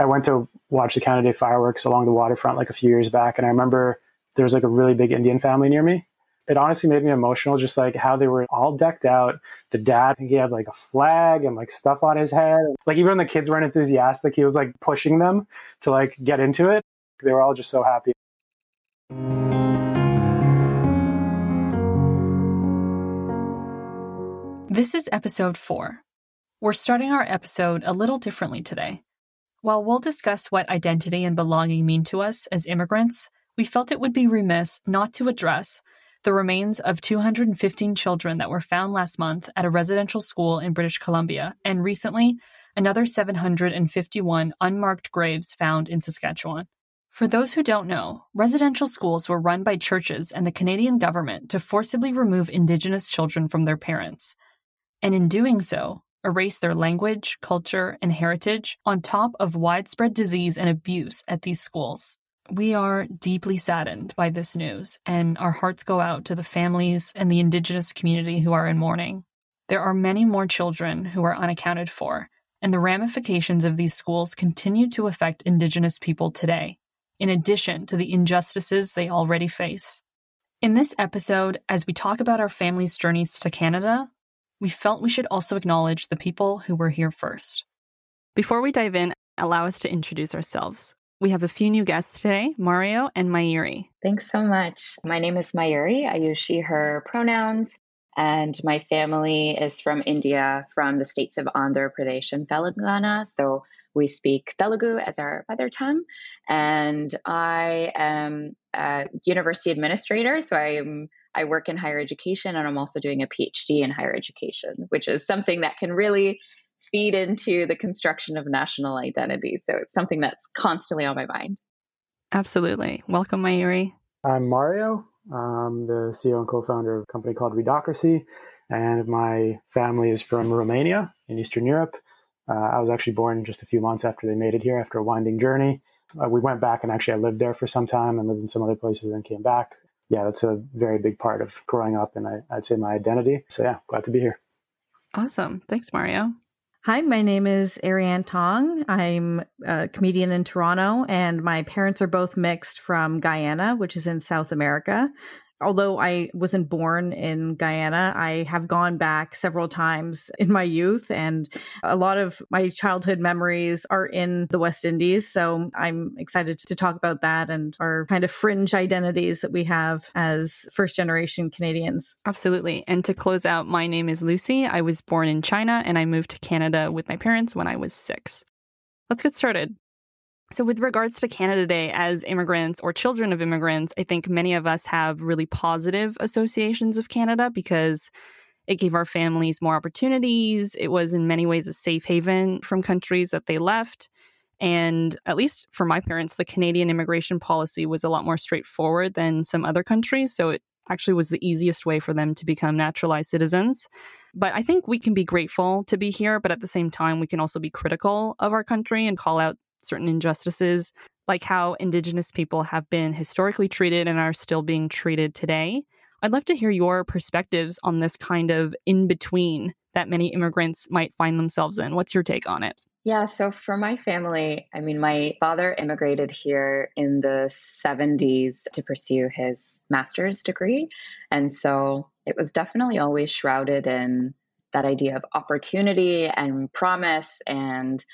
I went to watch the Canada Day fireworks along the waterfront like a few years back, and I remember there was like a really big Indian family near me. It honestly made me emotional, just like how they were all decked out. The dad, he had like a flag and like stuff on his head. Like even when the kids weren't enthusiastic, he was like pushing them to like get into it. They were all just so happy. This is episode four. We're starting our episode a little differently today. While we'll discuss what identity and belonging mean to us as immigrants, we felt it would be remiss not to address the remains of 215 children that were found last month at a residential school in British Columbia, and recently, another 751 unmarked graves found in Saskatchewan. For those who don't know, residential schools were run by churches and the Canadian government to forcibly remove Indigenous children from their parents. And in doing so, erase their language, culture, and heritage on top of widespread disease and abuse at these schools. We are deeply saddened by this news, and our hearts go out to the families and the Indigenous community who are in mourning. There are many more children who are unaccounted for, and the ramifications of these schools continue to affect Indigenous people today, in addition to the injustices they already face. In this episode, as we talk about our families' journeys to Canada, we felt we should also acknowledge the people who were here first. Before we dive in, allow us to introduce ourselves. We have a few new guests today, Mario and Mayuri. Thanks so much. My name is Mayuri. I use she, her pronouns, and my family is from India, from the states of Andhra Pradesh and Telangana. So we speak Telugu as our mother tongue. And I am a university administrator. So I'm I work in higher education and I'm also doing a PhD in higher education, which is something that can really feed into the construction of national identity. So it's something that's constantly on my mind. Absolutely. Welcome, Mayuri. I'm Mario. I'm the CEO and co founder of a company called Redocracy, and my family is from Romania in Eastern Europe. Uh, I was actually born just a few months after they made it here after a winding journey. Uh, we went back and actually I lived there for some time and lived in some other places and came back. Yeah, that's a very big part of growing up and I, I'd say my identity. So yeah, glad to be here. Awesome. Thanks, Mario. Hi, my name is Ariane Tong. I'm a comedian in Toronto, and my parents are both mixed from Guyana, which is in South America although I wasn't born in Guyana, I have gone back several times in my youth, and a lot of my childhood memories are in the West Indies. So I'm excited to talk about that and our kind of fringe identities that we have as first generation Canadians. Absolutely. And to close out, my name is Lucy. I was born in China and I moved to Canada with my parents when I was six. Let's get started. So, with regards to Canada Day, as immigrants or children of immigrants, I think many of us have really positive associations of Canada because it gave our families more opportunities. It was, in many ways, a safe haven from countries that they left. And at least for my parents, the Canadian immigration policy was a lot more straightforward than some other countries. So, it actually was the easiest way for them to become naturalized citizens. But I think we can be grateful to be here, but at the same time, we can also be critical of our country and call out certain injustices, like how Indigenous people have been historically treated and are still being treated today. I'd love to hear your perspectives on this kind of in between that many immigrants might find themselves in. What's your take on it? Yeah, so for my family, I mean, my father immigrated here in the 70s to pursue his master's degree. And so it was definitely always shrouded in that idea of opportunity and promise and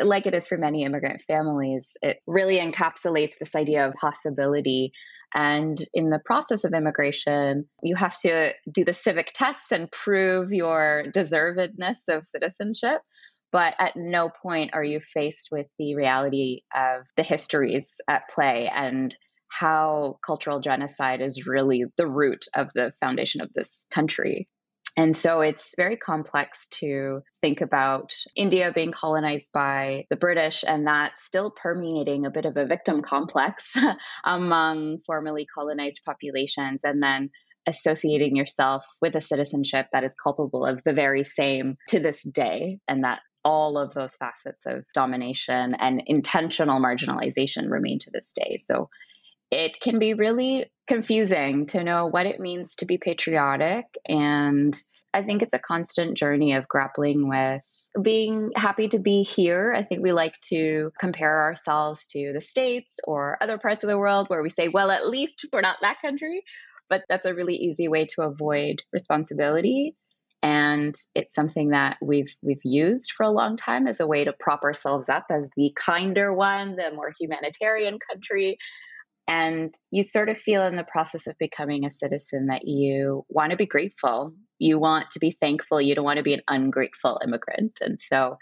like it is for many immigrant families, it really encapsulates this idea of possibility. And in the process of immigration, you have to do the civic tests and prove your deservedness of citizenship. But at no point are you faced with the reality of the histories at play and how cultural genocide is really the root of the foundation of this country. And so it's very complex to think about India being colonized by the British and that still permeating a bit of a victim complex among formerly colonized populations, and then associating yourself with a citizenship that is culpable of the very same to this day, and that all of those facets of domination and intentional marginalization remain to this day. So it can be really confusing to know what it means to be patriotic and I think it's a constant journey of grappling with being happy to be here. I think we like to compare ourselves to the States or other parts of the world where we say, well, at least we're not that country. But that's a really easy way to avoid responsibility. And it's something that we've we've used for a long time as a way to prop ourselves up as the kinder one, the more humanitarian country. And you sort of feel in the process of becoming a citizen that you want to be grateful. You want to be thankful. You don't want to be an ungrateful immigrant. And so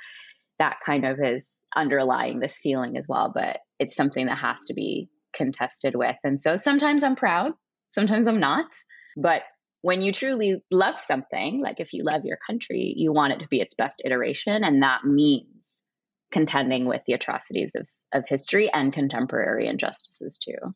that kind of is underlying this feeling as well. But it's something that has to be contested with. And so sometimes I'm proud, sometimes I'm not. But when you truly love something, like if you love your country, you want it to be its best iteration. And that means contending with the atrocities of of history and contemporary injustices too.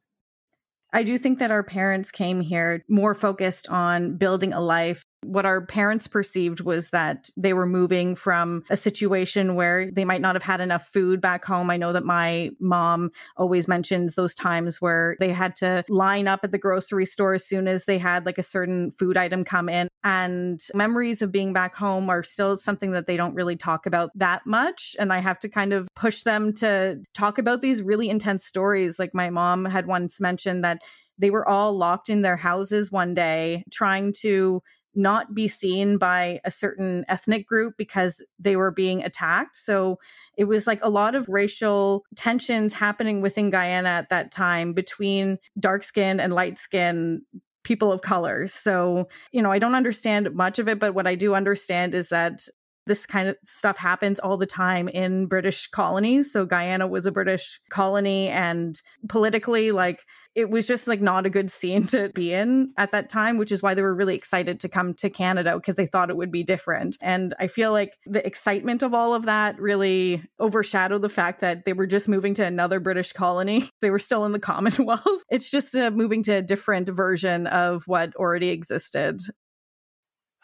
I do think that our parents came here more focused on building a life what our parents perceived was that they were moving from a situation where they might not have had enough food back home. I know that my mom always mentions those times where they had to line up at the grocery store as soon as they had like a certain food item come in. And memories of being back home are still something that they don't really talk about that much. And I have to kind of push them to talk about these really intense stories. Like my mom had once mentioned that they were all locked in their houses one day trying to not be seen by a certain ethnic group because they were being attacked. So it was like a lot of racial tensions happening within Guyana at that time between dark skin and light skin people of color. So, you know, I don't understand much of it, but what I do understand is that this kind of stuff happens all the time in British colonies. So Guyana was a British colony and politically like it was just like not a good scene to be in at that time, which is why they were really excited to come to Canada because they thought it would be different. And I feel like the excitement of all of that really overshadowed the fact that they were just moving to another British colony. They were still in the Commonwealth. It's just uh, moving to a different version of what already existed.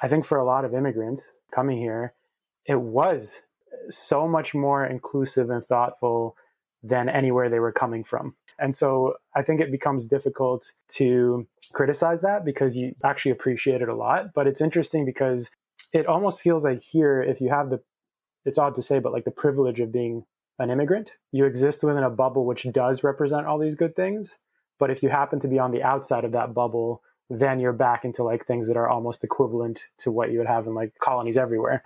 I think for a lot of immigrants coming here, it was so much more inclusive and thoughtful than anywhere they were coming from. And so I think it becomes difficult to criticize that because you actually appreciate it a lot. But it's interesting because it almost feels like here, if you have the, it's odd to say, but like the privilege of being an immigrant, you exist within a bubble which does represent all these good things. But if you happen to be on the outside of that bubble, then you're back into like things that are almost equivalent to what you would have in like colonies everywhere.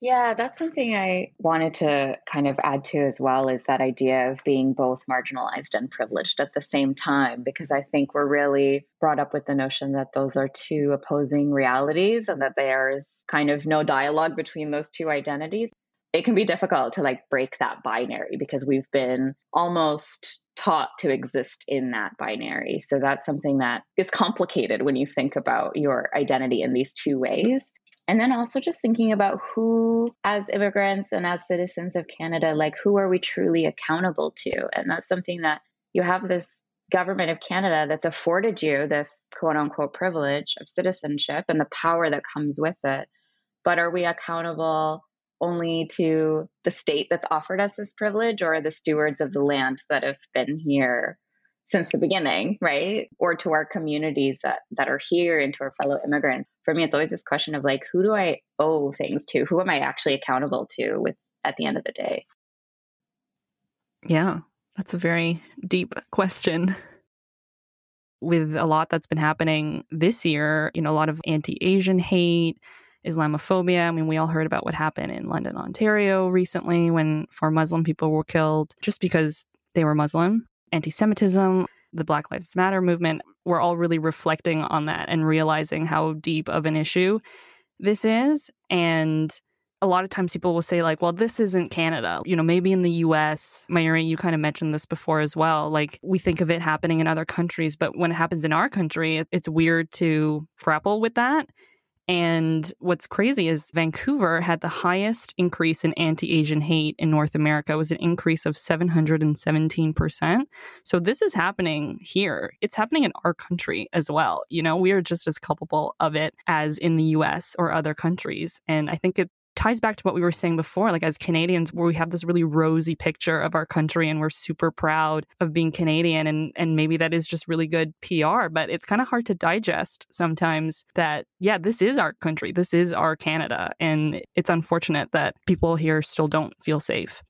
Yeah, that's something I wanted to kind of add to as well is that idea of being both marginalized and privileged at the same time, because I think we're really brought up with the notion that those are two opposing realities and that there's kind of no dialogue between those two identities. It can be difficult to like break that binary because we've been almost taught to exist in that binary. So that's something that is complicated when you think about your identity in these two ways. And then also just thinking about who, as immigrants and as citizens of Canada, like who are we truly accountable to? And that's something that you have this government of Canada that's afforded you this quote unquote privilege of citizenship and the power that comes with it. But are we accountable only to the state that's offered us this privilege or the stewards of the land that have been here since the beginning, right? Or to our communities that, that are here and to our fellow immigrants. For me, it's always this question of like, who do I owe things to? Who am I actually accountable to with at the end of the day? Yeah, that's a very deep question. With a lot that's been happening this year, you know, a lot of anti Asian hate, Islamophobia. I mean, we all heard about what happened in London, Ontario recently when four Muslim people were killed just because they were Muslim anti Semitism, the Black Lives Matter movement, we're all really reflecting on that and realizing how deep of an issue this is. And a lot of times people will say, like, well, this isn't Canada. You know, maybe in the US, Mayuri, you kind of mentioned this before as well. Like, we think of it happening in other countries, but when it happens in our country, it's weird to grapple with that. And what's crazy is Vancouver had the highest increase in anti-Asian hate in North America. It was an increase of 717%. So this is happening here. It's happening in our country as well. You know, we are just as culpable of it as in the US or other countries. And I think it ties back to what we were saying before, like as Canadians, where we have this really rosy picture of our country and we're super proud of being Canadian. And, and maybe that is just really good PR, but it's kind of hard to digest sometimes that, yeah, this is our country. This is our Canada. And it's unfortunate that people here still don't feel safe.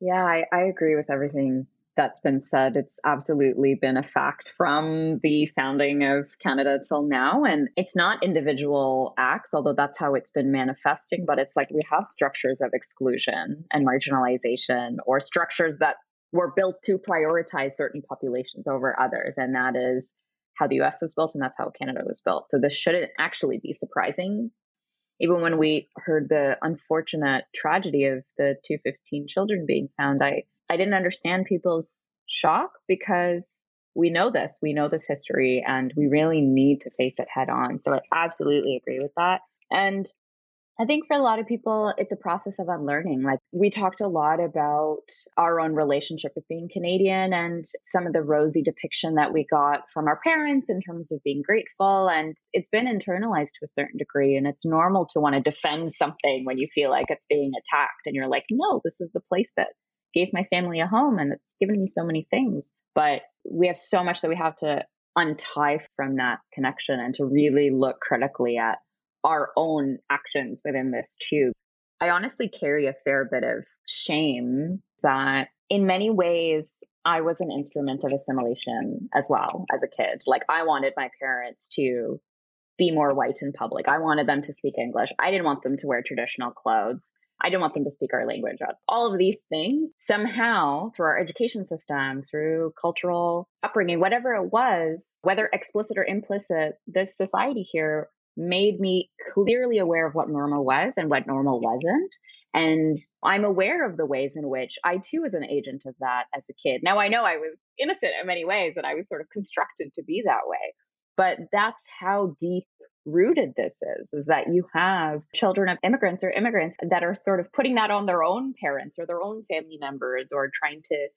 Yeah, I, I agree with everything that's been said. It's absolutely been a fact from the founding of Canada till now. And it's not individual acts, although that's how it's been manifesting, but it's like we have structures of exclusion and marginalization or structures that were built to prioritize certain populations over others. And that is how the US was built and that's how Canada was built. So this shouldn't actually be surprising. Even when we heard the unfortunate tragedy of the 215 children being found, I I didn't understand people's shock because we know this, we know this history, and we really need to face it head on. So I absolutely agree with that. And I think for a lot of people, it's a process of unlearning. Like we talked a lot about our own relationship with being Canadian and some of the rosy depiction that we got from our parents in terms of being grateful. And it's been internalized to a certain degree. And it's normal to want to defend something when you feel like it's being attacked. And you're like, no, this is the place that gave my family a home and it's given me so many things. But we have so much that we have to untie from that connection and to really look critically at our own actions within this tube. I honestly carry a fair bit of shame that in many ways I was an instrument of assimilation as well as a kid. Like I wanted my parents to be more white in public. I wanted them to speak English. I didn't want them to wear traditional clothes. I don't want them to speak our language. All of these things, somehow, through our education system, through cultural upbringing, whatever it was, whether explicit or implicit, this society here made me clearly aware of what normal was and what normal wasn't. And I'm aware of the ways in which I too was an agent of that as a kid. Now I know I was innocent in many ways and I was sort of constructed to be that way. But that's how deep rooted this is is that you have children of immigrants or immigrants that are sort of putting that on their own parents or their own family members or trying to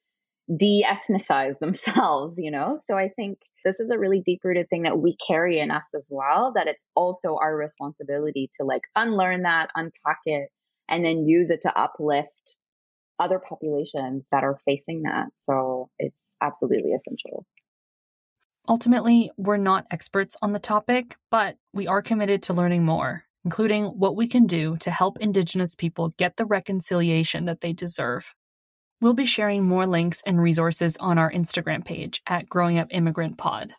de-ethnicize themselves you know? So i think this is a really deep rooted thing that we carry in us as well that it's also our responsibility to like unlearn that unpack it and then use it to uplift other populations that are facing that. So it's absolutely essential Ultimately, we're not experts on the topic, but we are committed to learning more, including what we can do to help Indigenous people get the reconciliation that they deserve. We'll be sharing more links and resources on our Instagram page at Growing Up Immigrant Pod.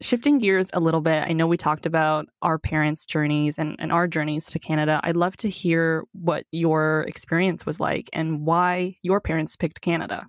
Shifting gears a little bit, I know we talked about our parents' journeys and, and our journeys to Canada. I'd love to hear what your experience was like and why your parents picked Canada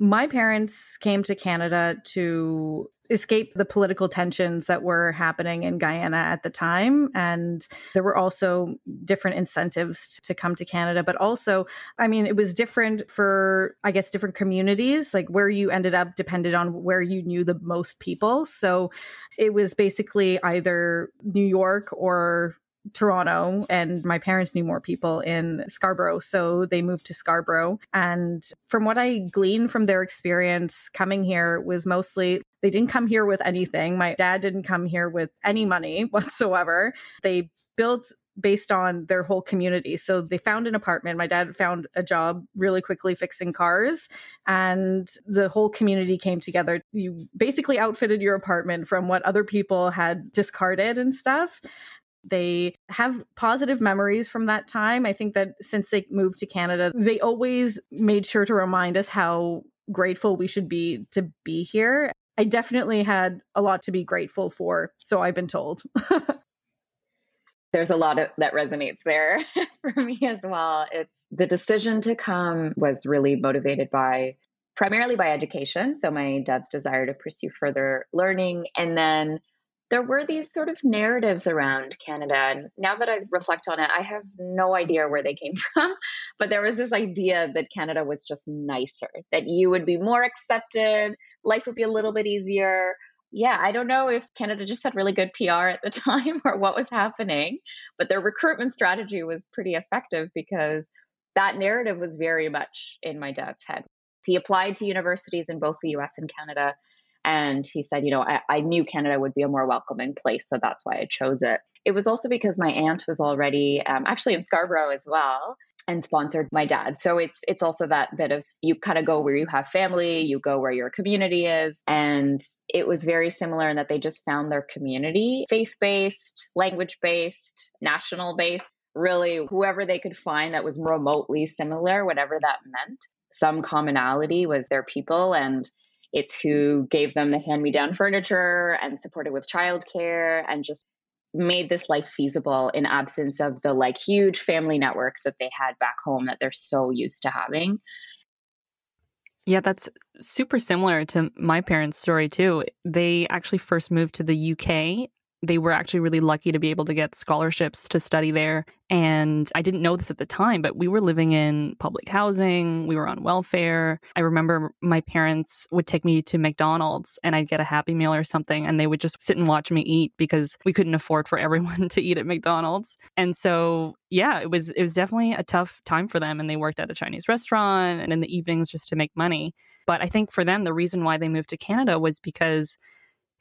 my parents came to Canada to escape the political tensions that were happening in Guyana at the time. And there were also different incentives to come to Canada. But also, I mean, it was different for, I guess, different communities. Like where you ended up depended on where you knew the most people. So it was basically either New York or Toronto and my parents knew more people in Scarborough. So they moved to Scarborough. And from what I gleaned from their experience coming here was mostly they didn't come here with anything. My dad didn't come here with any money whatsoever. They built based on their whole community. So they found an apartment. My dad found a job really quickly fixing cars, and the whole community came together. You basically outfitted your apartment from what other people had discarded and stuff. They have positive memories from that time. I think that since they moved to Canada, they always made sure to remind us how grateful we should be to be here. I definitely had a lot to be grateful for, so I've been told. There's a lot of, that resonates there for me as well. It's the decision to come was really motivated by primarily by education. So my dad's desire to pursue further learning and then there were these sort of narratives around Canada. And now that I reflect on it, I have no idea where they came from. But there was this idea that Canada was just nicer, that you would be more accepted, life would be a little bit easier. Yeah, I don't know if Canada just had really good PR at the time or what was happening, but their recruitment strategy was pretty effective because that narrative was very much in my dad's head. He applied to universities in both the US and Canada And he said, you know, I, I knew Canada would be a more welcoming place. So that's why I chose it. It was also because my aunt was already um, actually in Scarborough as well and sponsored my dad. So it's it's also that bit of you kind of go where you have family, you go where your community is, and it was very similar in that they just found their community, faith-based, language-based, national-based, really whoever they could find that was remotely similar, whatever that meant. Some commonality was their people and it's who mm. gave them the hand me down furniture and supported with childcare and just made this life feasible in absence of the like huge family networks that they had back home that they're so used to having. Yeah, that's super similar to my parents' story too. They actually first moved to the UK they were actually really lucky to be able to get scholarships to study there. And I didn't know this at the time, but we were living in public housing, we were on welfare. I remember my parents would take me to McDonald's and I'd get a Happy Meal or something, and they would just sit and watch me eat because we couldn't afford for everyone to eat at McDonald's. And so, yeah, it was it was definitely a tough time for them. And they worked at a Chinese restaurant and in the evenings just to make money. But I think for them, the reason why they moved to Canada was because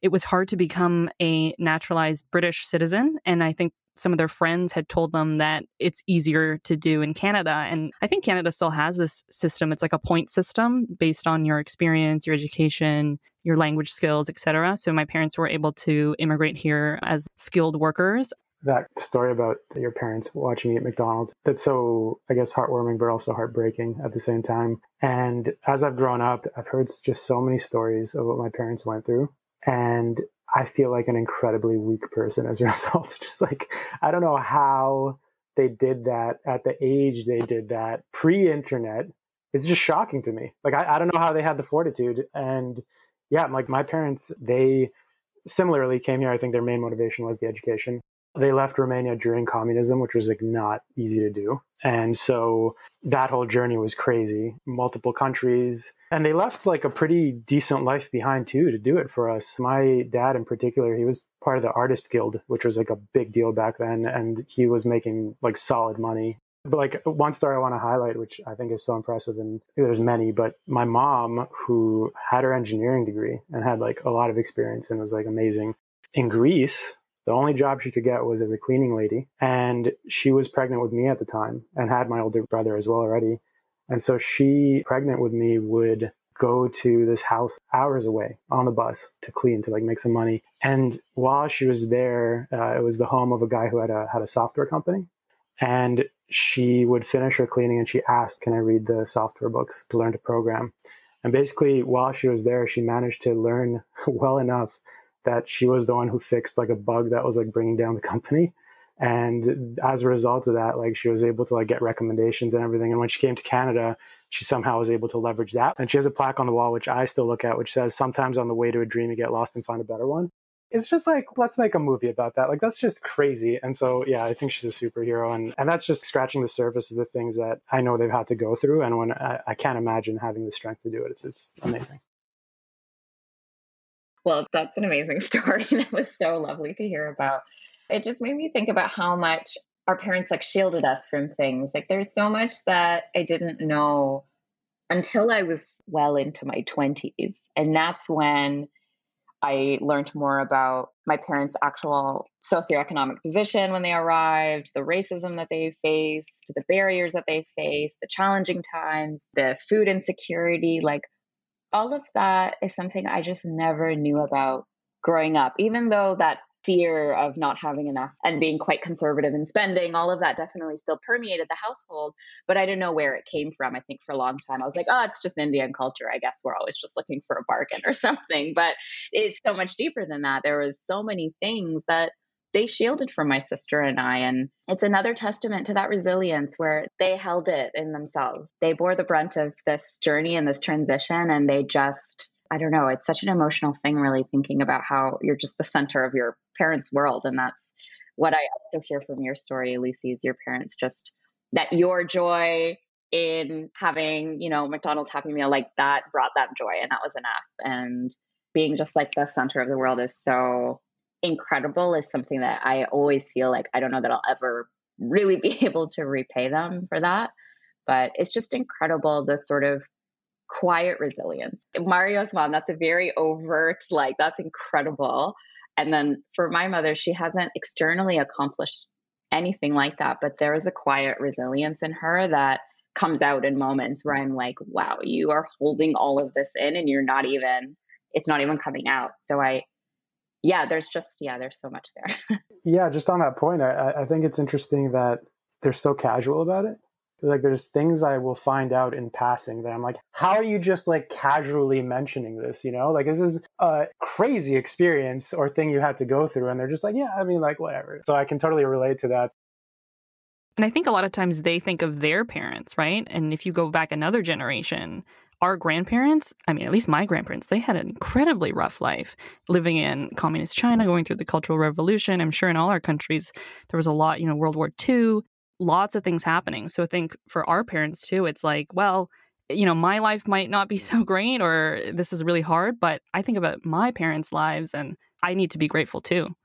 it was hard to become a naturalized British citizen. And I think some of their friends had told them that it's easier to do in Canada. And I think Canada still has this system. It's like a point system based on your experience, your education, your language skills, etc. So my parents were able to immigrate here as skilled workers. That story about your parents watching you at McDonald's, that's so, I guess, heartwarming, but also heartbreaking at the same time. And as I've grown up, I've heard just so many stories of what my parents went through and I feel like an incredibly weak person as a result. Just like, I don't know how they did that at the age they did that pre internet. It's just shocking to me. Like, I, I don't know how they had the fortitude. And yeah, like my parents, they similarly came here. I think their main motivation was the education. They left Romania during communism, which was like not easy to do. And so that whole journey was crazy. Multiple countries. And they left like a pretty decent life behind too to do it for us. My dad in particular, he was part of the Artist Guild, which was like a big deal back then. And he was making like solid money. But like one story I want to highlight, which I think is so impressive, and there's many, but my mom, who had her engineering degree and had like a lot of experience and was like amazing in Greece, the only job she could get was as a cleaning lady. And she was pregnant with me at the time and had my older brother as well already. And so she, pregnant with me, would go to this house hours away on the bus to clean to like make some money. And while she was there, uh, it was the home of a guy who had a had a software company. And she would finish her cleaning and she asked, "Can I read the software books to learn to program?" And basically, while she was there, she managed to learn well enough that she was the one who fixed like a bug that was like bringing down the company. And as a result of that like she was able to like get recommendations and everything. And when she came to canada she somehow was able to leverage that. And she has a plaque on the wall which i still look at which says sometimes on the way to a dream you get lost and find a better one. It's just like let's make a movie about that. Like that's just crazy. And so yeah i think she's a superhero. And and that's just scratching the surface of the things that i know they've had to go through. And when i, I can't imagine having the strength to do it. It's, it's amazing well, that's an amazing story. that was so lovely to hear about. It just made me think about how much our parents like shielded us from things. Like there's so much that I didn't know until I was well into my 20s. And that's when I learned more about my parents' actual socioeconomic position when they arrived, the racism that they faced, the barriers that they faced, the challenging times, the food insecurity. Like all of that is something I just never knew about growing up, even though that fear of not having enough and being quite conservative in spending, all of that definitely still permeated the household. But I didn't know where it came from. I think for a long time, I was like, oh, it's just Indian culture. I guess we're always just looking for a bargain or something. But it's so much deeper than that. There was so many things that they shielded from my sister and I. And it's another testament to that resilience where they held it in themselves. They bore the brunt of this journey and this transition, and they just, I don't know, it's such an emotional thing, really thinking about how you're just the center of your parents' world. And that's what I also hear from your story, Lucy, is your parents just that your joy in having, you know, McDonald's Happy Meal, like that brought that joy, and that was enough. And being just like the center of the world is so incredible is something that I always feel like I don't know that I'll ever really be able to repay them for that. But it's just incredible the sort of quiet resilience. Mario's mom, that's a very overt, like, that's incredible. And then for my mother, she hasn't externally accomplished anything like that, but there is a quiet resilience in her that comes out in moments where I'm like, wow, you are holding all of this in and you're not even, it's not even coming out. So I, yeah, there's just, yeah, there's so much there. yeah, just on that point, I, I think it's interesting that they're so casual about it. Like there's things I will find out in passing that I'm like, how are you just like casually mentioning this? You know, like this is a crazy experience or thing you had to go through. And they're just like, yeah, I mean, like whatever. So I can totally relate to that. And I think a lot of times they think of their parents, right? And if you go back another generation, our grandparents, I mean, at least my grandparents, they had an incredibly rough life living in communist China, going through the Cultural Revolution. I'm sure in all our countries, there was a lot, you know, World War II, lots of things happening. So I think for our parents too, it's like, well, you know, my life might not be so great or this is really hard, but I think about my parents' lives and I need to be grateful too.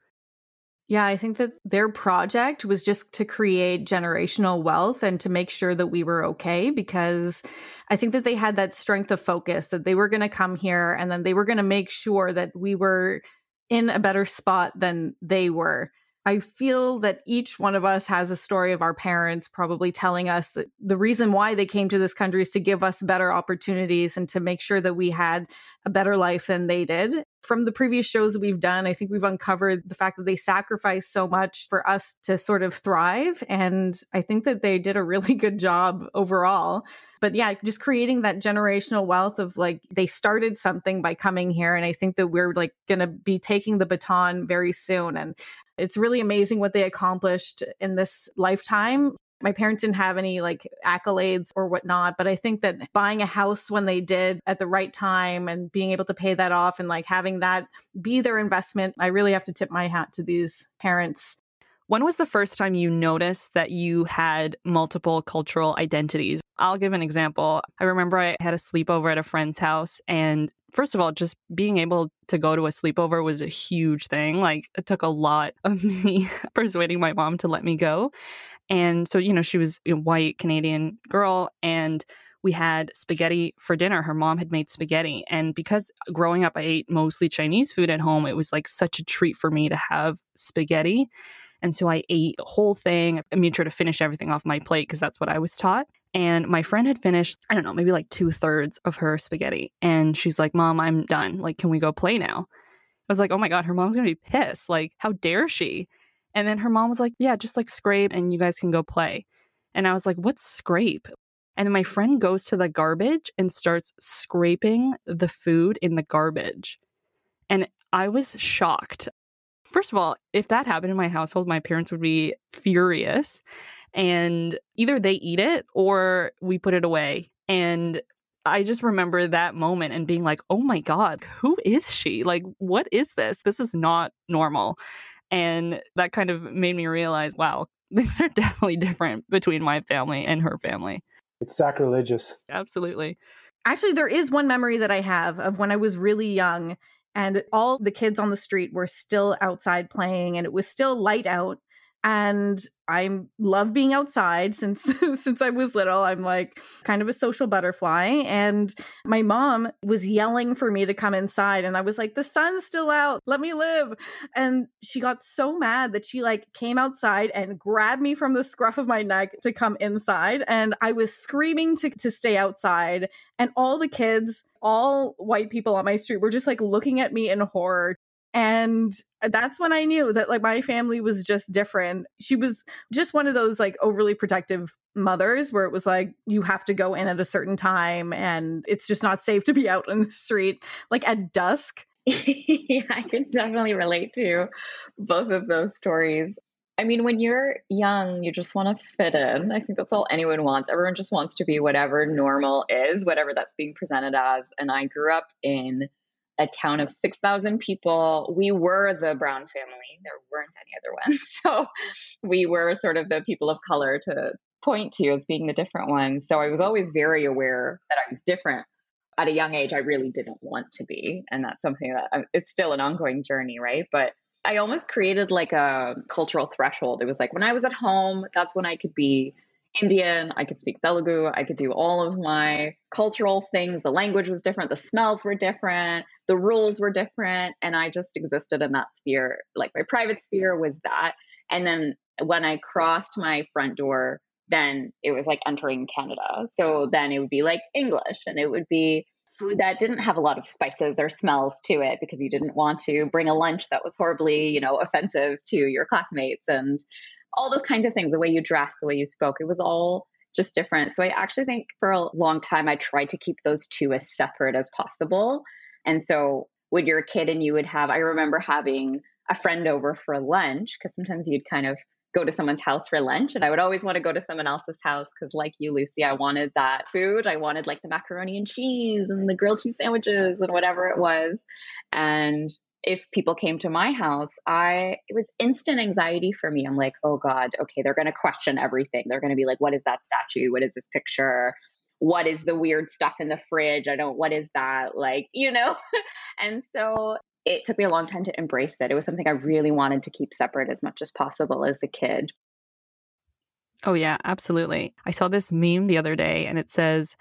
Yeah, I think that their project was just to create generational wealth and to make sure that we were okay because I think that they had that strength of focus that they were going to come here and then they were going to make sure that we were in a better spot than they were. I feel that each one of us has a story of our parents probably telling us that the reason why they came to this country is to give us better opportunities and to make sure that we had a better life than they did. From the previous shows that we've done, I think we've uncovered the fact that they sacrificed so much for us to sort of thrive. And I think that they did a really good job overall. But yeah, just creating that generational wealth of like they started something by coming here. And I think that we're like going to be taking the baton very soon. And it's really amazing what they accomplished in this lifetime. My parents didn't have any like accolades or whatnot, but I think that buying a house when they did at the right time and being able to pay that off and like having that be their investment, I really have to tip my hat to these parents. When was the first time you noticed that you had multiple cultural identities? I'll give an example. I remember I had a sleepover at a friend's house, and first of all, just being able to go to a sleepover was a huge thing. Like, it took a lot of me persuading my mom to let me go. And so, you know, she was a white Canadian girl, and we had spaghetti for dinner. Her mom had made spaghetti. And because growing up, I ate mostly Chinese food at home, it was like such a treat for me to have spaghetti. And so I ate the whole thing. I made sure to finish everything off my plate because that's what I was taught. And my friend had finished, I don't know, maybe like two thirds of her spaghetti. And she's like, Mom, I'm done. Like, can we go play now? I was like, Oh my God, her mom's going to be pissed. Like, how dare she? And then her mom was like, Yeah, just like scrape and you guys can go play. And I was like, What's scrape? And my friend goes to the garbage and starts scraping the food in the garbage. And I was shocked first of all, if that happened in my household, my parents would be furious. And either they eat it or we put it away. And I just remember that moment and being like, oh my God, who is she? Like, what is this? This is not normal. And that kind of made me realize, wow, things are definitely different between my family and her family. It's sacrilegious. Absolutely. Actually, there is one memory that I have of when I was really young and all the kids on the street were still outside playing and it was still light out and I love being outside since since I was little. I'm like kind of a social butterfly and my mom was yelling for me to come inside and I was like the sun's still out. Let me live. And she got so mad that she like came outside and grabbed me from the scruff of my neck to come inside and I was screaming to to stay outside and all the kids all white people on my street were just like looking at me in horror and that's when I knew that like my family was just different. She was just one of those like overly protective mothers where it was like you have to go in at a certain time and it's just not safe to be out in the street like at dusk. yeah, I can definitely relate to both of those stories. I mean, when you're young, you just want to fit in. I think that's all anyone wants. Everyone just wants to be whatever normal is, whatever that's being presented as. And I grew up in a town of 6,000 people. We were the Brown family. There weren't any other ones. So we were sort of the people of color to point to as being the different ones. So I was always very aware that I was different. At a young age, I really didn't want to be. And that's something that um, it's still an ongoing journey, right? But I almost created like a cultural threshold. It was like when I was at home, that's when I could be Indian, I could speak Telugu, I could do all of my cultural things. The language was different, the smells were different, the rules were different. And I just existed in that sphere. Like my private sphere was that. And then when I crossed my front door, then it was like entering Canada. So then it would be like English and it would be food that didn't have a lot of spices or smells to it because you didn't want to bring a lunch that was horribly, you know, offensive to your classmates and all those kinds of things, the way you dressed, the way you spoke, it was all just different. So I actually think for a long time I tried to keep those two as separate as possible. And so when you're a kid and you would have, I remember having a friend over for lunch because sometimes you'd kind of go to someone's house for lunch and I would always want to go to someone else's house because like you Lucy I wanted that food I wanted like the macaroni and cheese and the grilled cheese sandwiches and whatever it was and if people came to my house, I it was instant anxiety for me. I'm like, oh God, okay, they're gonna question everything. They're gonna be like, what is that statue? What is this picture? What is the weird stuff in the fridge? I don't what is that? Like, you know? and so it took me a long time to embrace it. It was something I really wanted to keep separate as much as possible as a kid. Oh yeah, absolutely. I saw this meme the other day and it says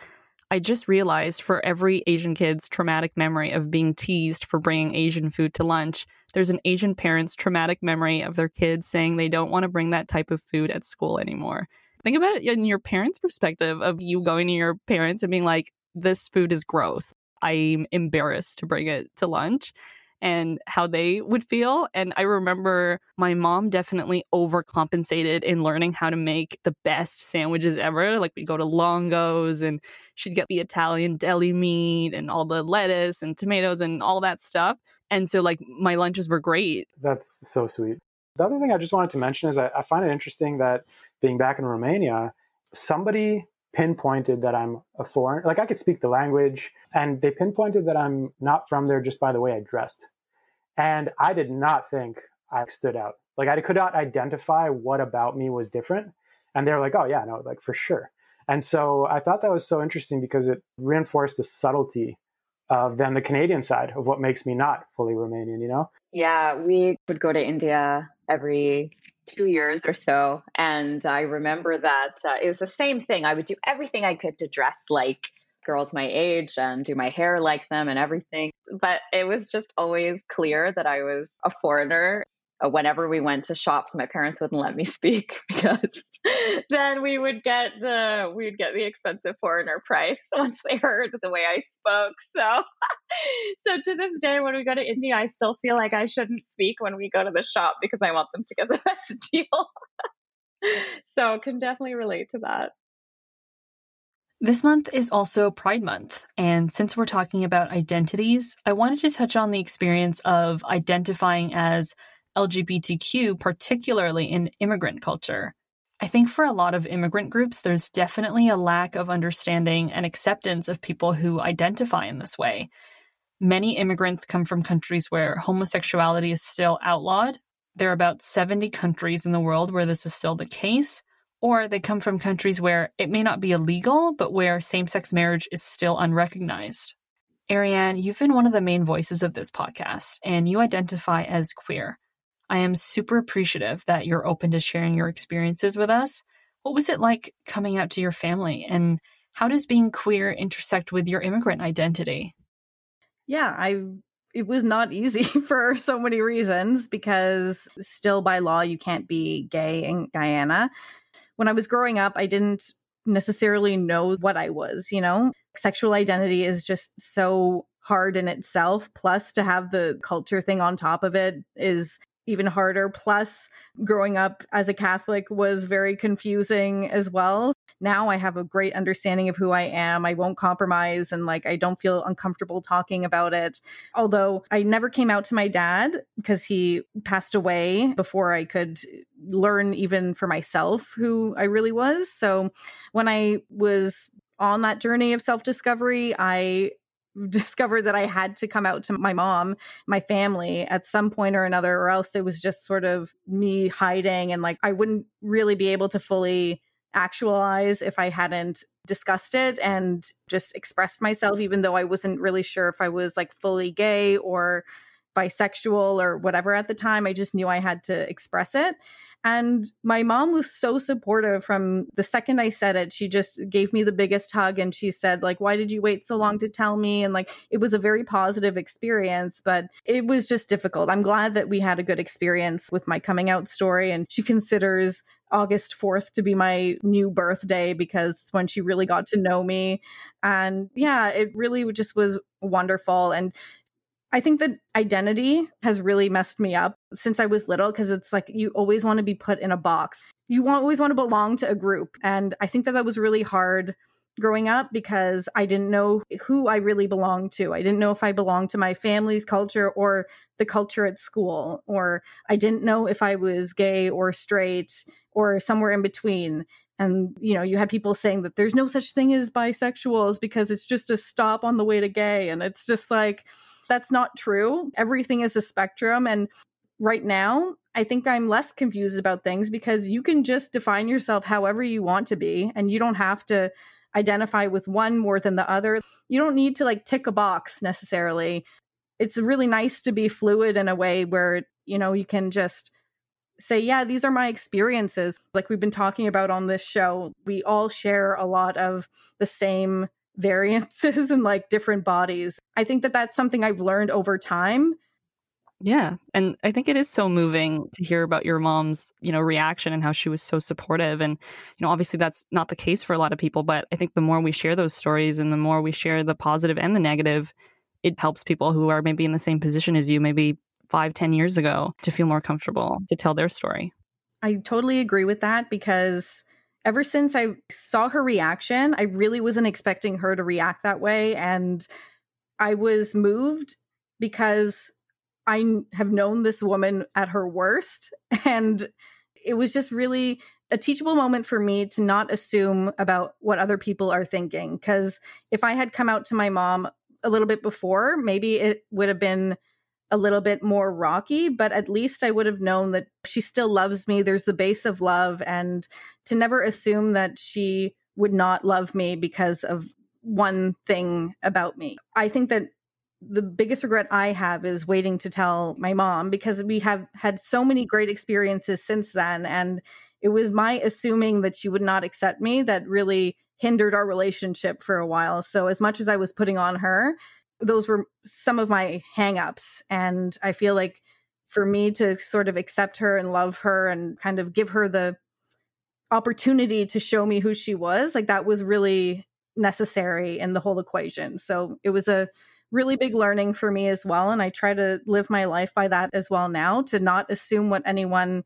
I just realized for every Asian kid's traumatic memory of being teased for bringing Asian food to lunch, there's an Asian parent's traumatic memory of their kids saying they don't want to bring that type of food at school anymore. Think about it in your parents' perspective of you going to your parents and being like, this food is gross. I'm embarrassed to bring it to lunch and how they would feel. And I remember my mom definitely overcompensated in learning how to make the best sandwiches ever. Like we'd go to Longo's and she'd get the Italian deli meat and all the lettuce and tomatoes and all that stuff. And so like my lunches were great. That's so sweet. The other thing I just wanted to mention is I, I find it interesting that being back in Romania, somebody pinpointed that I'm a foreigner. Like I could speak the language, and they pinpointed that I'm not from there just by the way I dressed. And I did not think I stood out. Like I could not identify what about me was different. And they were like, oh, yeah, no, like for sure. And so I thought that was so interesting because it reinforced the subtlety of then the Canadian side of what makes me not fully Romanian, you know? Yeah, we would go to India every two years or so. And I remember that uh, it was the same thing. I would do everything I could to dress like girls my age and do my hair like them and everything. But it was just always clear that I was a foreigner. Uh, whenever we went to shops, my parents wouldn't let me speak because then we would get the we would get the expensive foreigner price once they heard the way I spoke. So so to this day when we go to India, I still feel like I shouldn't speak when we go to the shop because I want them to get the best deal. so can definitely relate to that. This month is also Pride Month, and since we're talking about identities, I wanted to touch on the experience of identifying as LGBTQ, particularly in immigrant culture. I think for a lot of immigrant groups, there's definitely a lack of understanding and acceptance of people who identify in this way. Many immigrants come from countries where homosexuality is still outlawed. There are about 70 countries in the world where this is still the case or they come from countries where it may not be illegal, but where same sex marriage is still unrecognized. Ariane, you've been one of the main voices of this podcast, and you identify as queer. I am super appreciative that you're open to sharing your experiences with us. What was it like coming out to your family, and how does being queer intersect with your immigrant identity? Yeah, I it was not easy for so many reasons because still by law you can't be gay in Guyana when I was growing up, I didn't necessarily know what I was, you know? Sexual identity is just so hard in itself. Plus, to have the culture thing on top of it is even harder. Plus, growing up as a Catholic was very confusing as well. Now I have a great understanding of who I am. I won't compromise and like I don't feel uncomfortable talking about it. Although I never came out to my dad because he passed away before I could learn even for myself who I really was. So when I was on that journey of self discovery, I discovered that I had to come out to my mom, my family at some point or another, or else it was just sort of me hiding and like I wouldn't really be able to fully actualize if I hadn't discussed it and just expressed myself, even though I wasn't really sure if I was like fully gay or bisexual or whatever at the time. I just knew I had to express it. And my mom was so supportive from the second I said it. She just gave me the biggest hug and she said, like, why did you wait so long to tell me? And like, it was a very positive experience, but it was just difficult. I'm glad that we had a good experience with my coming out story. And she considers August 4th to be my new birthday because when she really got to know me. And yeah, it really just was wonderful. And I think that identity has really messed me up since I was little because it's like you always want to be put in a box. You always want to belong to a group. And I think that that was really hard growing up because I didn't know who I really belonged to. I didn't know if I belonged to my family's culture or the culture at school, or I didn't know if I was gay or straight or somewhere in between. And, you know, you had people saying that there's no such thing as bisexuals because it's just a stop on the way to gay. And it's just like, that's not true. Everything is a spectrum. And right now, I think I'm less confused about things because you can just define yourself however you want to be, and you don't have to identify with one more than the other. You don't need to like tick a box necessarily. It's really nice to be fluid in a way where, you know, you can just say, yeah, these are my experiences. Like we've been talking about on this show, we all share a lot of the same variances and like different bodies. I think that that's something I've learned over time. Yeah, and I think it is so moving to hear about your mom's, you know, reaction and how she was so supportive and you know, obviously that's not the case for a lot of people, but I think the more we share those stories and the more we share the positive and the negative, it helps people who are maybe in the same position as you, maybe five, ten years ago, to feel more comfortable to tell their story. I totally agree with that because ever since I saw her reaction, I really wasn't expecting her to react that way. And I was moved because I have known this woman at her worst. And it was just really a teachable moment for me to not assume about what other people are thinking. Because if I had come out to my mom a little bit before, maybe it would have been a little bit more rocky, but at least I would have known that she still loves me. There's the base of love, and to never assume that she would not love me because of one thing about me. I think that the biggest regret I have is waiting to tell my mom because we have had so many great experiences since then. And it was my assuming that she would not accept me that really hindered our relationship for a while. So, as much as I was putting on her, those were some of my hangups. And I feel like for me to sort of accept her and love her and kind of give her the opportunity to show me who she was, like that was really necessary in the whole equation. So it was a really big learning for me as well. And I try to live my life by that as well now to not assume what anyone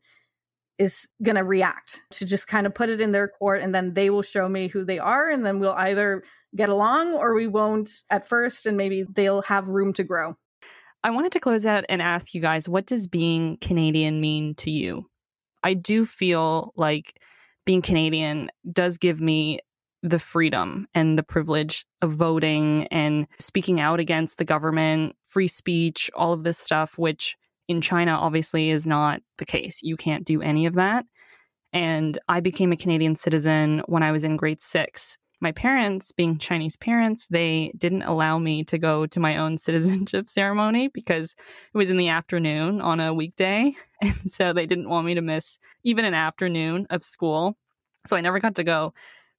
is going to react, to just kind of put it in their court and then they will show me who they are. And then we'll either get along or we won't at first and maybe they'll have room to grow. I wanted to close out and ask you guys what does being Canadian mean to you? I do feel like being Canadian does give me the freedom and the privilege of voting and speaking out against the government, free speech, all of this stuff, which in China obviously is not the case. You can't do any of that. And I became a Canadian citizen when I was in grade six my parents, being Chinese parents, they didn't allow me to go to my own citizenship ceremony because it was in the afternoon on a weekday. And so they didn't want me to miss even an afternoon of school. So I never got to go.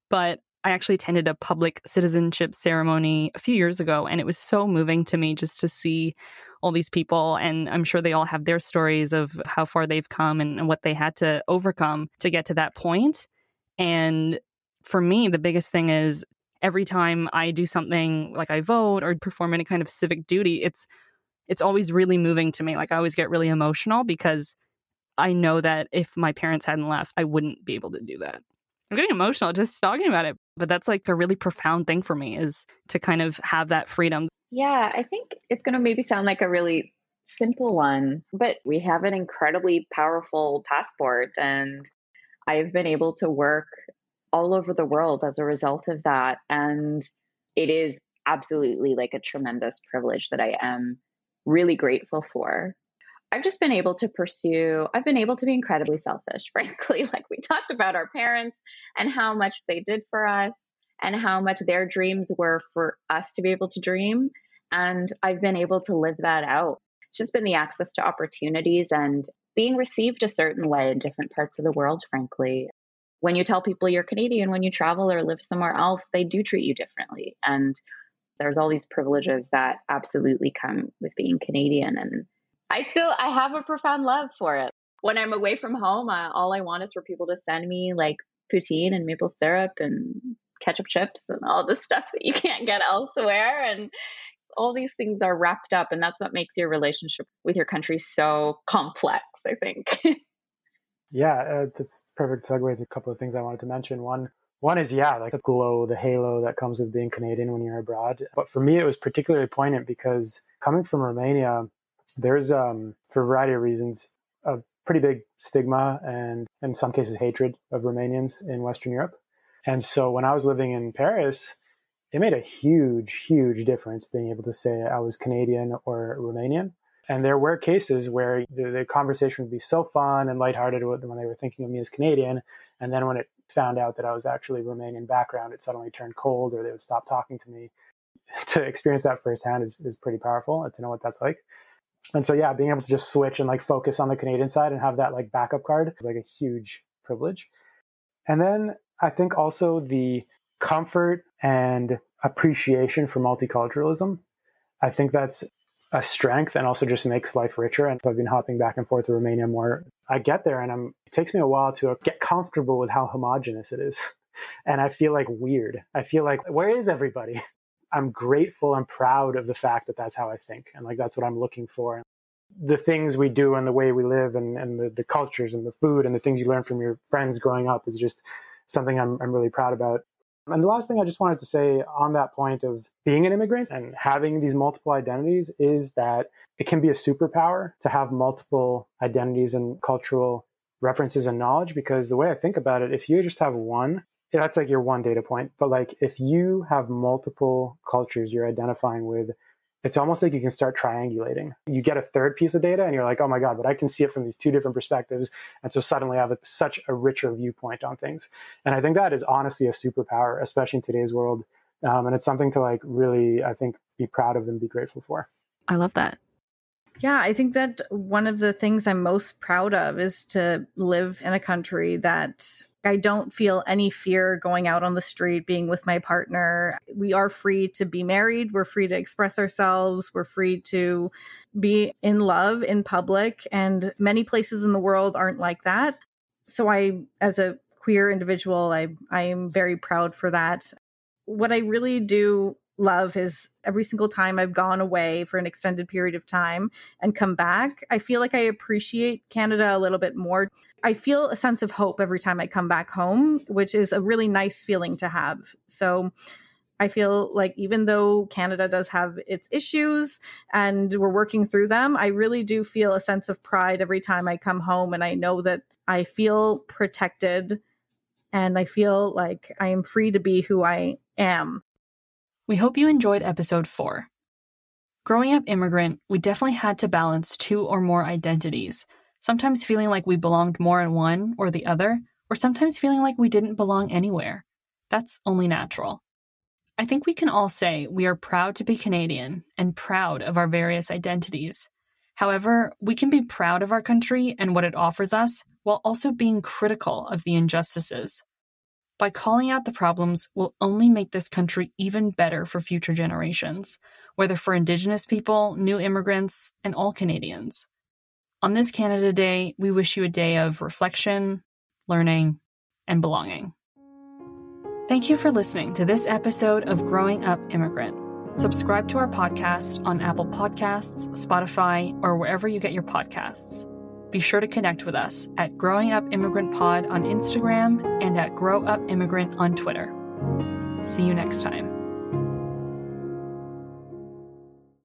But I actually attended a public citizenship ceremony a few years ago, and it was so moving to me just to see all these people. And I'm sure they all have their stories of how far they've come and, and what they had to overcome to get to that point. And for me, the biggest thing is every time I do something like I vote or perform any kind of civic duty, it's it's always really moving to me. Like I always get really emotional because I know that if my parents hadn't left, I wouldn't be able to do that. I'm getting emotional just talking about it, but that's like a really profound thing for me is to kind of have that freedom. Yeah, I think it's going to maybe sound like a really simple one, but we have an incredibly powerful passport and I've been able to work all over the world as a result of that. And it is absolutely like a tremendous privilege that I am really grateful for. I've just been able to pursue, I've been able to be incredibly selfish, frankly. Like we talked about our parents and how much they did for us and how much their dreams were for us to be able to dream. And I've been able to live that out. It's just been the access to opportunities and being received a certain way in different parts of the world, frankly. When you tell people you're Canadian, when you travel or live somewhere else, they do treat you differently. And there's all these privileges that absolutely come with being Canadian. And I still, I have a profound love for it. When I'm away from home, I, all I want is for people to send me like poutine and maple syrup and ketchup chips and all the stuff that you can't get elsewhere. And all these things are wrapped up. And that's what makes your relationship with your country so complex, I think. yeah, uh, that's perfect segue to a couple of things I wanted to mention. One, one is yeah, like the glow, the halo that comes with being Canadian when you're abroad. But for me, it was particularly poignant because coming from Romania, there's um, for a variety of reasons a pretty big stigma and in some cases hatred of Romanians in Western Europe. And so when I was living in Paris, it made a huge, huge difference being able to say I was Canadian or Romanian. And there were cases where the, the conversation would be so fun and lighthearted when they were thinking of me as Canadian. And then when it found out that I was actually Romanian background, it suddenly turned cold or they would stop talking to me. to experience that firsthand is, is pretty powerful and to know what that's like. And so, yeah, being able to just switch and like focus on the Canadian side and have that like backup card is like a huge privilege. And then I think also the comfort and appreciation for multiculturalism. I think that's a strength and also just makes life richer. And I've been hopping back and forth to Romania more. I get there and I'm, it takes me a while to get comfortable with how homogenous it is. And I feel like weird. I feel like, where is everybody? I'm grateful and proud of the fact that that's how I think. And like, that's what I'm looking for. The things we do and the way we live and, and the, the cultures and the food and the things you learn from your friends growing up is just something I'm, I'm really proud about. And the last thing I just wanted to say on that point of being an immigrant and having these multiple identities is that it can be a superpower to have multiple identities and cultural references and knowledge because the way I think about it, if you just have one, that's like your one data point. But like if you have multiple cultures you're identifying with, it's almost like you can start triangulating. You get a third piece of data and you're like, oh my God, but I can see it from these two different perspectives. And so suddenly I have a, such a richer viewpoint on things. And I think that is honestly a superpower, especially in today's world. Um, and it's something to like really, I think, be proud of and be grateful for. I love that. Yeah, I think that one of the things I'm most proud of is to live in a country that I don't feel any fear going out on the street, being with my partner. We are free to be married. We're free to express ourselves. We're free to be in love in public. And many places in the world aren't like that. So I, as a queer individual, I, I am very proud for that. What I really do love is every single time I've gone away for an extended period of time and come back, I feel like I appreciate Canada a little bit more. I feel a sense of hope every time I come back home, which is a really nice feeling to have. So I feel like even though Canada does have its issues and we're working through them, I really do feel a sense of pride every time I come home and I know that I feel protected and I feel like I am free to be who I am we hope you enjoyed episode 4. Growing up immigrant, we definitely had to balance two or more identities, sometimes feeling like we belonged more in one or the other, or sometimes feeling like we didn't belong anywhere. That's only natural. I think we can all say we are proud to be Canadian and proud of our various identities. However, we can be proud of our country and what it offers us while also being critical of the injustices. By calling out the problems will only make this country even better for future generations, whether for Indigenous people, new immigrants, and all Canadians. On this Canada Day, we wish you a day of reflection, learning, and belonging. Thank you for listening to this episode of Growing Up Immigrant. Subscribe to our podcast on Apple Podcasts, Spotify, or wherever you get your podcasts. Be sure to connect with us at Growing Up Immigrant Pod on Instagram and at Grow Up Immigrant on Twitter. See you next time.